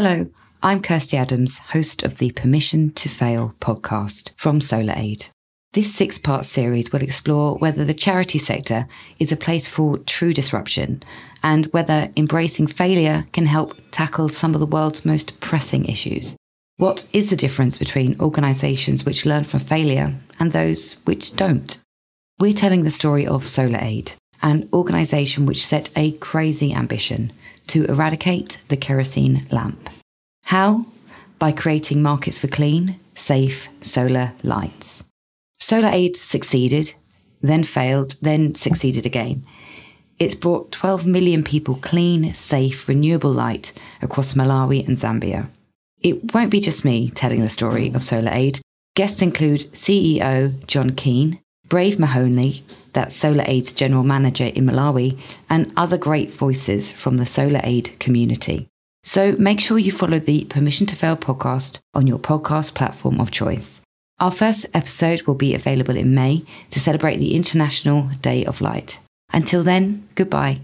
Hello, I'm Kirsty Adams, host of the Permission to Fail podcast from SolarAid. This six part series will explore whether the charity sector is a place for true disruption and whether embracing failure can help tackle some of the world's most pressing issues. What is the difference between organisations which learn from failure and those which don't? We're telling the story of SolarAid, an organisation which set a crazy ambition to eradicate the kerosene lamp. How? By creating markets for clean, safe solar lights. SolarAid succeeded, then failed, then succeeded again. It's brought 12 million people clean, safe, renewable light across Malawi and Zambia. It won't be just me telling the story of SolarAid. Guests include CEO John Keane, Brave Mahoney, that's SolarAid's general manager in Malawi, and other great voices from the SolarAid community. So make sure you follow the Permission to Fail podcast on your podcast platform of choice. Our first episode will be available in May to celebrate the International Day of Light. Until then, goodbye.